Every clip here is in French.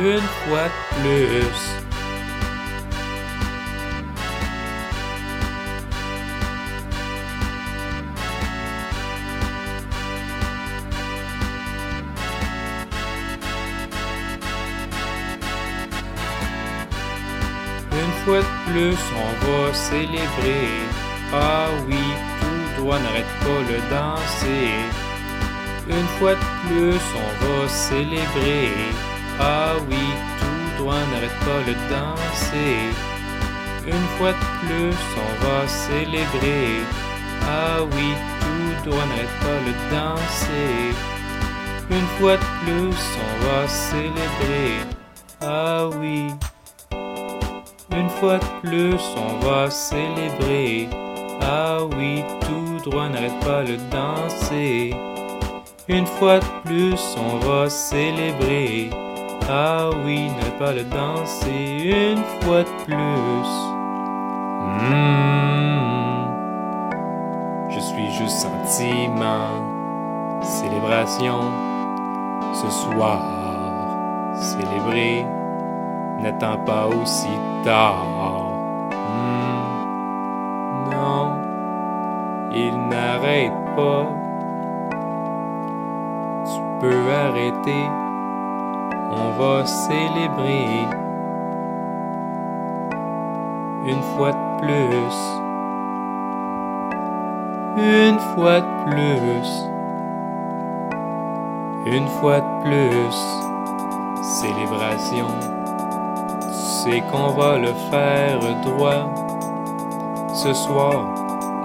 une fois de plus. Une fois de plus, on va célébrer. Ah oui, tout droit n'arrête pas le danser. Une fois de plus, on va célébrer. Ah oui, tout droit n'arrête pas le danser. Une fois de plus, on va célébrer. Ah oui, tout droit n'arrête pas le danser. Une fois de plus, on va célébrer. Ah oui. Une fois de plus, on va célébrer. Ah oui, tout droit n'arrête pas le danser. Une fois de plus, on va célébrer. Ah oui, n'arrête pas le danser. Une fois de plus. Hmm. Je suis juste sentiment. Célébration. Ce soir, célébrer n'attend pas aussi tard. Hmm. Non, il n'arrête pas. Tu peux arrêter, on va célébrer. Une fois de plus. Une fois de plus. Une fois de plus. Célébration c'est qu'on va le faire droit ce soir.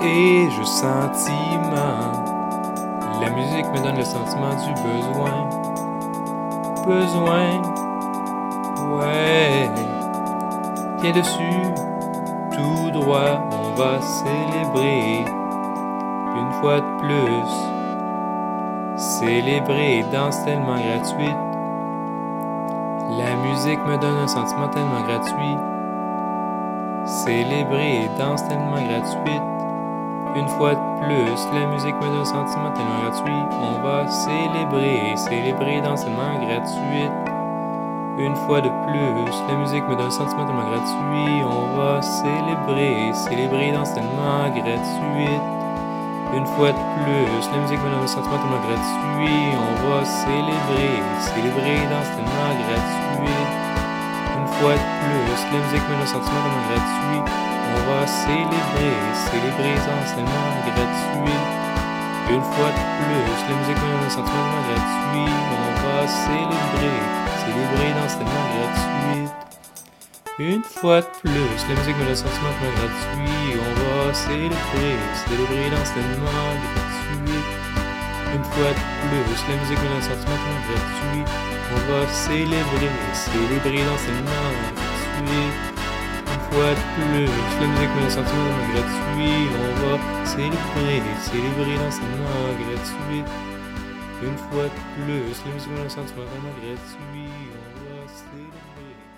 Et je sentiment, la musique me donne le sentiment du besoin. Besoin, ouais. Viens dessus, tout droit, on va célébrer une fois de plus. Célébrer danse tellement gratuite. La musique me donne un sentiment tellement gratuit. Célébrer et danse tellement gratuite. Une fois de plus, la musique me donne un sentiment tellement gratuit. On va célébrer, célébrer et danse tellement gratuite. Une fois de plus, la musique me donne un sentiment tellement gratuit. On va célébrer, célébrer et danse tellement gratuite. Une fois de plus, la musique me donne un sentiment tellement gratuit. On va célébrer, célébrer dans tellement gratuit. Une fois de plus, la musique me donne un sentiment tellement gratuit. On va célébrer, célébrer dans tellement gratuit. Une fois de plus, la musique donne un gratuit. On va célébrer, célébrer dans tellement gratuit. Une fois de plus, la musique donne un gratuit. On va célébrer, célébrer dans tellement gratuit. Une fois de plus, la musique donne un gratuit. On va célébrer, célébrer dans tellement gratuit. Une fois de plus. La musique met sentiment gratuit. On va célébrer, célébrer l'enseignement gratuit. Une fois de plus, la musique met sentiment gratuit. On va célébrer.